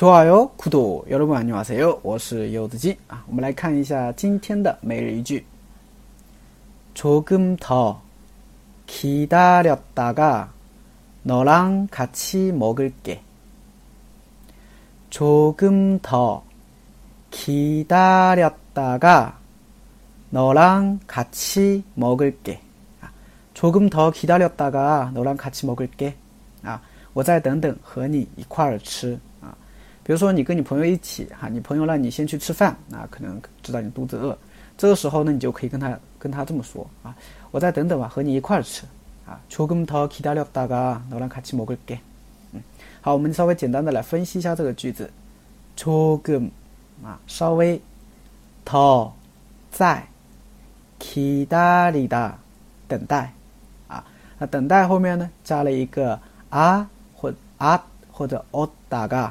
좋아요구독여러분안녕하세요我是柚子鸡啊，我们来看一下今天的每日一句。조금더기다렸다가너랑같이먹을 게。 조금더기다렸다가너랑같이먹을 게。 啊，조금더기다렸다가너랑같이먹을 게。 啊，我再等等，和你一块儿吃。 比如说，你跟你朋友一起哈，你朋友让你先去吃饭，啊，可能知道你肚子饿，这个时候呢，你就可以跟他跟他这么说啊，我再等等吧，和你一块儿吃啊。조금더기다렸다가너랑같이먹을 게。 嗯，好，我们稍微简单的来分析一下这个句子。조금啊，稍微더在기다리다等待啊，那等待后面呢加了一个啊或啊或者어다가